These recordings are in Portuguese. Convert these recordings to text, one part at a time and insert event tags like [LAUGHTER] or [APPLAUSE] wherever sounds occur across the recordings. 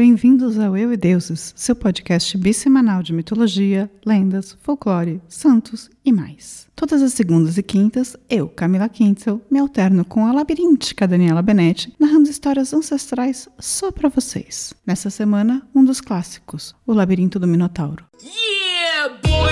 Bem-vindos ao Eu e Deuses, seu podcast bissemanal de mitologia, lendas, folclore, santos e mais. Todas as segundas e quintas, eu, Camila Quintzel, me alterno com a labiríntica Daniela Benetti, narrando histórias ancestrais só para vocês. Nessa semana, um dos clássicos, O Labirinto do Minotauro. Yeah, boy!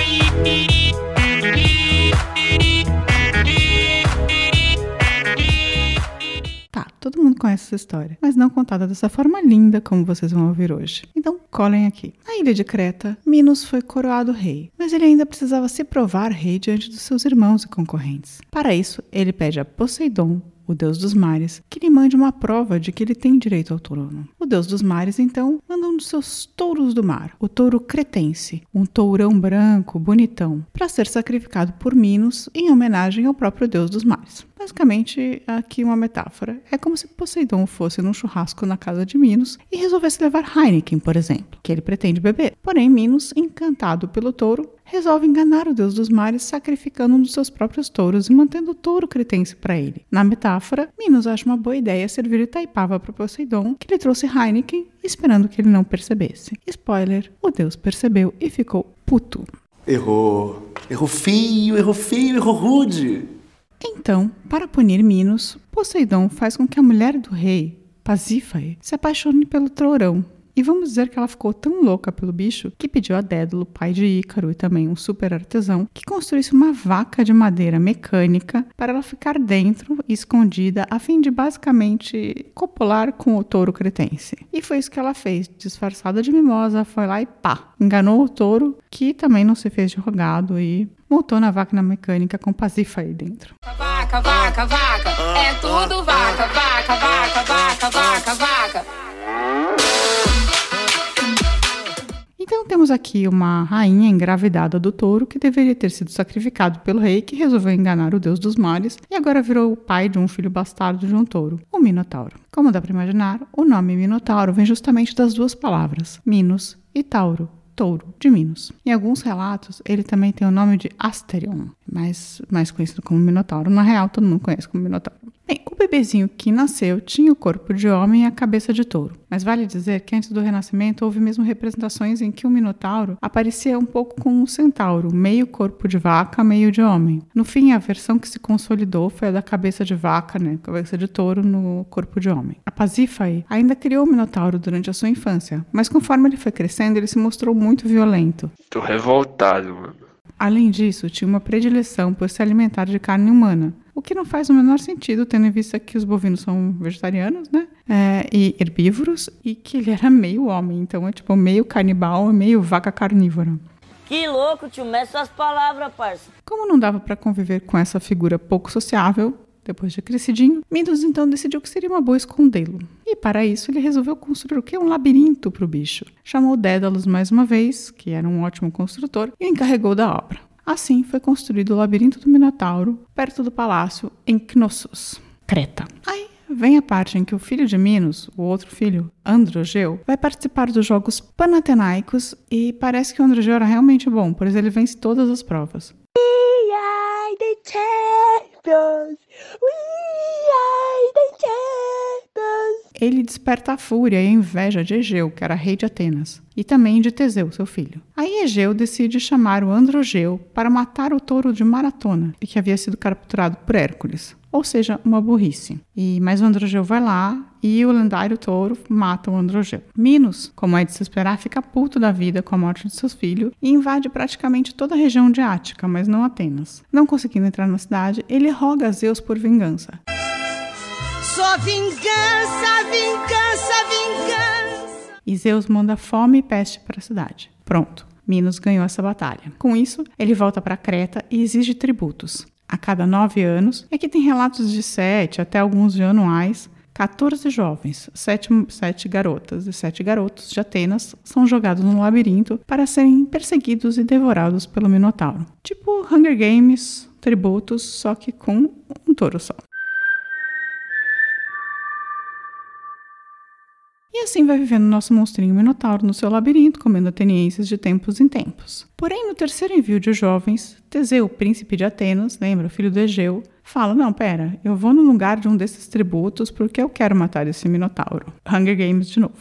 Todo mundo conhece essa história, mas não contada dessa forma linda como vocês vão ouvir hoje. Então, colhem aqui. Na ilha de Creta, Minos foi coroado rei, mas ele ainda precisava se provar rei diante dos seus irmãos e concorrentes. Para isso, ele pede a Poseidon, o deus dos mares, que lhe mande uma prova de que ele tem direito ao trono. O deus dos mares, então, manda um dos seus touros do mar, o touro cretense, um tourão branco, bonitão, para ser sacrificado por Minos em homenagem ao próprio deus dos mares. Basicamente, aqui uma metáfora. É como se Poseidon fosse num churrasco na casa de Minos e resolvesse levar Heineken, por exemplo, que ele pretende beber. Porém, Minos, encantado pelo touro, resolve enganar o deus dos mares, sacrificando um dos seus próprios touros e mantendo o touro cretense para ele. Na metáfora, Minos acha uma boa ideia servir Itaipava para Poseidon, que lhe trouxe Heineken, esperando que ele não percebesse. Spoiler: o deus percebeu e ficou puto. Errou. Errou feio, errou feio, errou rude. Então, para punir Minos, Poseidon faz com que a mulher do rei, Pasífae, se apaixone pelo Trourão, e vamos dizer que ela ficou tão louca pelo bicho que pediu a Dédalo, pai de Ícaro e também um super artesão, que construísse uma vaca de madeira mecânica para ela ficar dentro escondida, a fim de basicamente copular com o touro cretense. E foi isso que ela fez, disfarçada de mimosa, foi lá e pá, enganou o touro, que também não se fez de rogado e montou na vaca na mecânica com Pasifa aí dentro. Vaca, vaca, vaca, é tudo vaca, vaca, vaca, vaca, vaca, vaca. Temos aqui uma rainha engravidada do touro que deveria ter sido sacrificado pelo rei que resolveu enganar o deus dos mares e agora virou o pai de um filho bastardo de um touro, o Minotauro. Como dá para imaginar, o nome Minotauro vem justamente das duas palavras, Minos e Tauro, touro de Minos. Em alguns relatos, ele também tem o nome de Asterion, mais, mais conhecido como Minotauro. Na real, todo mundo conhece como Minotauro. Bem, o bebezinho que nasceu tinha o corpo de homem e a cabeça de touro. Mas vale dizer que antes do Renascimento houve mesmo representações em que o Minotauro aparecia um pouco como um centauro, meio corpo de vaca, meio de homem. No fim, a versão que se consolidou foi a da cabeça de vaca, né, cabeça de touro no corpo de homem. A Pasífae ainda criou o Minotauro durante a sua infância, mas conforme ele foi crescendo, ele se mostrou muito violento. Tô revoltado, mano. Além disso, tinha uma predileção por se alimentar de carne humana, o que não faz o menor sentido, tendo em vista que os bovinos são vegetarianos, né? É, e herbívoros, e que ele era meio homem, então é tipo meio canibal, meio vaca carnívora. Que louco, tio, mexe suas palavras, parça. Como não dava para conviver com essa figura pouco sociável, depois de crescidinho, Minos então decidiu que seria uma boa escondê-lo. E para isso ele resolveu construir o que? Um labirinto para o bicho. Chamou Dédalus mais uma vez, que era um ótimo construtor, e o encarregou da obra. Assim foi construído o labirinto do Minotauro, perto do palácio em Knossos, Creta. Aí vem a parte em que o filho de Minos, o outro filho, Androgeu, vai participar dos Jogos Panatenaicos e parece que o Androgeu era realmente bom, pois ele vence todas as provas. We are the champions! We are! Ele desperta a fúria e a inveja de Egeu, que era rei de Atenas, e também de Teseu, seu filho. Aí Egeu decide chamar o Androgeu para matar o touro de Maratona, que havia sido capturado por Hércules ou seja, uma burrice. E mas o Androgeu vai lá e o lendário touro mata o Androgeu. Minos, como é de se esperar, fica puto da vida com a morte de seus filhos e invade praticamente toda a região de Ática, mas não Atenas. Não conseguindo entrar na cidade, ele roga a Zeus por vingança. Só vingança, vingança, vingança! E Zeus manda fome e peste para a cidade. Pronto. Minos ganhou essa batalha. Com isso, ele volta para Creta e exige tributos a cada nove anos. E aqui tem relatos de sete até alguns de anuais. 14 jovens, sete, sete garotas e sete garotos de Atenas são jogados no labirinto para serem perseguidos e devorados pelo Minotauro. Tipo Hunger Games, tributos, só que com um touro só. assim vai vivendo nosso monstrinho minotauro no seu labirinto, comendo atenienses de tempos em tempos. Porém, no terceiro envio de jovens, Teseu, príncipe de Atenas, lembra, o filho do Egeu, fala: Não, pera, eu vou no lugar de um desses tributos porque eu quero matar esse minotauro. Hunger Games de novo.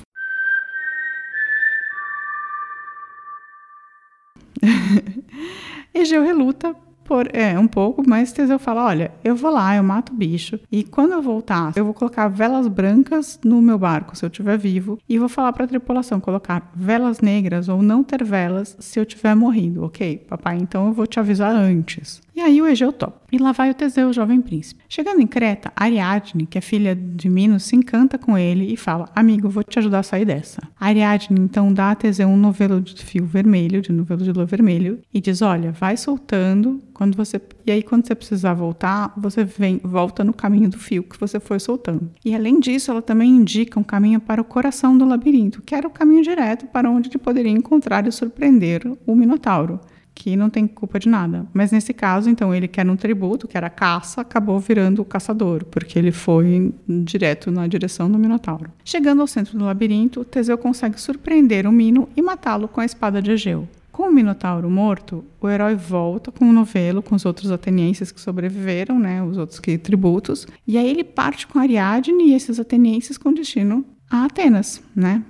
[LAUGHS] Egeu reluta, por, é, um pouco, mas Teseu fala: olha, eu vou lá, eu mato o bicho, e quando eu voltar, eu vou colocar velas brancas no meu barco, se eu estiver vivo, e vou falar para a tripulação colocar velas negras ou não ter velas se eu tiver morrido, ok? Papai, então eu vou te avisar antes. E aí o Egeu topa. E lá vai o Teseu, o jovem príncipe. Chegando em Creta, Ariadne, que é filha de Minos, se encanta com ele e fala: Amigo, vou te ajudar a sair dessa. Ariadne então dá a Teseu um novelo de fio vermelho, de novelo de lua vermelho, e diz: Olha, vai soltando quando você e aí quando você precisar voltar, você vem volta no caminho do fio que você foi soltando. E além disso, ela também indica um caminho para o coração do labirinto, que era o caminho direto para onde ele poderia encontrar e surpreender o Minotauro que não tem culpa de nada. Mas nesse caso, então, ele quer um tributo, que era caça, acabou virando o caçador, porque ele foi direto na direção do Minotauro. Chegando ao centro do labirinto, Teseu consegue surpreender o Mino e matá-lo com a espada de Egeu. Com o Minotauro morto, o herói volta com o novelo, com os outros atenienses que sobreviveram, né, os outros que tributos, e aí ele parte com Ariadne e esses atenienses com destino a Atenas, né,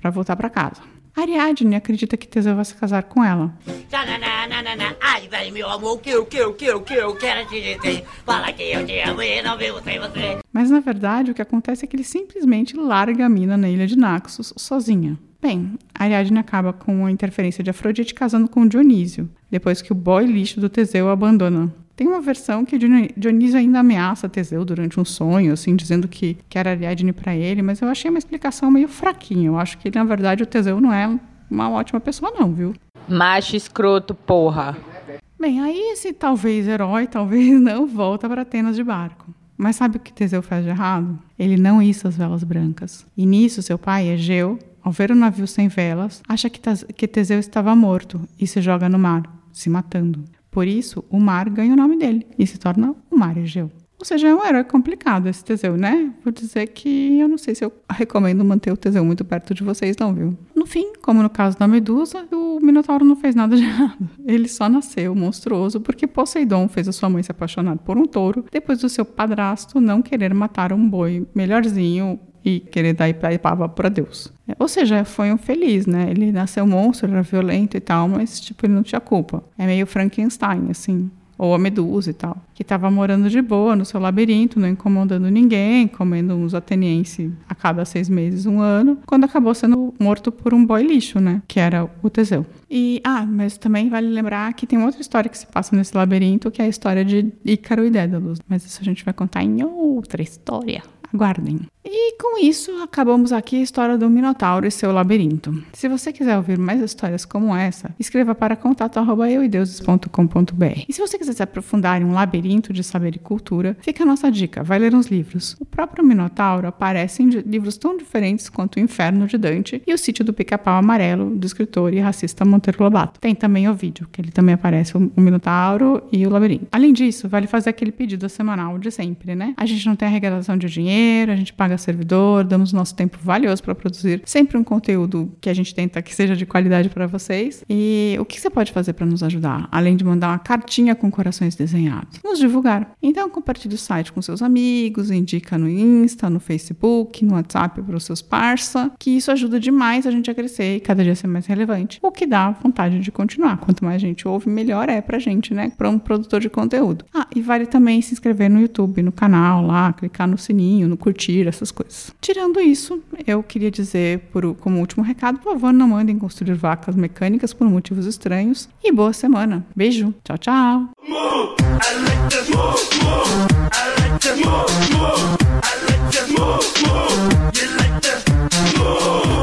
para voltar para casa. Ariadne acredita que Teseu vai se casar com ela. Ai, velho, meu amor, o que, o que, o que, o que eu quero te dizer? Fala que eu te amo e não vivo sem você. Mas na verdade, o que acontece é que ele simplesmente larga a mina na ilha de Naxos sozinha. Bem, Ariadne acaba com a interferência de Afrodite casando com Dionísio, depois que o boy lixo do Teseu abandona. Tem uma versão que Dionísio ainda ameaça Teseu durante um sonho, assim, dizendo que quer Ariadne para ele, mas eu achei uma explicação meio fraquinha. Eu acho que, na verdade, o Teseu não é uma ótima pessoa, não, viu? Macho escroto, porra. Bem, aí esse talvez herói, talvez [LAUGHS] não, volta para Atenas de barco. Mas sabe o que Teseu faz de errado? Ele não issa as velas brancas. E nisso, seu pai, Egeu, ao ver o navio sem velas, acha que Teseu estava morto e se joga no mar, se matando. Por isso, o mar ganha o nome dele e se torna o Mar Egeu. Ou seja, é um herói complicado esse Teseu, né? Vou dizer que eu não sei se eu [LAUGHS] recomendo manter o Teseu muito perto de vocês, não, viu? No fim, como no caso da Medusa, o Minotauro não fez nada de errado. Ele só nasceu monstruoso porque Poseidon fez a sua mãe se apaixonar por um touro depois do seu padrasto não querer matar um boi melhorzinho e querer dar Ipava para Deus. Ou seja, foi um feliz, né? Ele nasceu monstro, era violento e tal, mas tipo, ele não tinha culpa. É meio Frankenstein, assim. Ou a Medusa e tal. Que estava morando de boa no seu labirinto, não incomodando ninguém, comendo uns atenienses a cada seis meses, um ano, quando acabou sendo morto por um boy lixo, né? Que era o Teseu. E, ah, mas também vale lembrar que tem outra história que se passa nesse labirinto, que é a história de Ícaro e Dédalus. Mas isso a gente vai contar em outra história. Aguardem. E com isso, acabamos aqui a história do Minotauro e seu labirinto. Se você quiser ouvir mais histórias como essa, escreva para contato@euideuses.com.br. E se você quiser se aprofundar em um labirinto de saber e cultura, fica a nossa dica, vai ler uns livros. O próprio Minotauro aparece em livros tão diferentes quanto O Inferno de Dante e O Sítio do Pica-Pau Amarelo, do escritor e racista Monteiro Lobato. Tem também o vídeo, que ele também aparece o Minotauro e o labirinto. Além disso, vale fazer aquele pedido semanal de sempre, né? A gente não tem arrecadação de dinheiro, a gente paga paga servidor, damos nosso tempo valioso para produzir sempre um conteúdo que a gente tenta que seja de qualidade para vocês. E o que você pode fazer para nos ajudar? Além de mandar uma cartinha com corações desenhados, nos divulgar. Então compartilhe o site com seus amigos, indica no Insta, no Facebook, no WhatsApp para os seus parça, que isso ajuda demais a gente a crescer e cada dia ser mais relevante, o que dá vontade de continuar. Quanto mais gente ouve, melhor é pra gente, né? Para um produtor de conteúdo. Ah, e vale também se inscrever no YouTube, no canal lá, clicar no sininho, no curtir, essas essas coisas. Tirando isso, eu queria dizer, por, como último recado, por favor, não mandem construir vacas mecânicas por motivos estranhos. E boa semana. Beijo. Tchau, tchau. Move,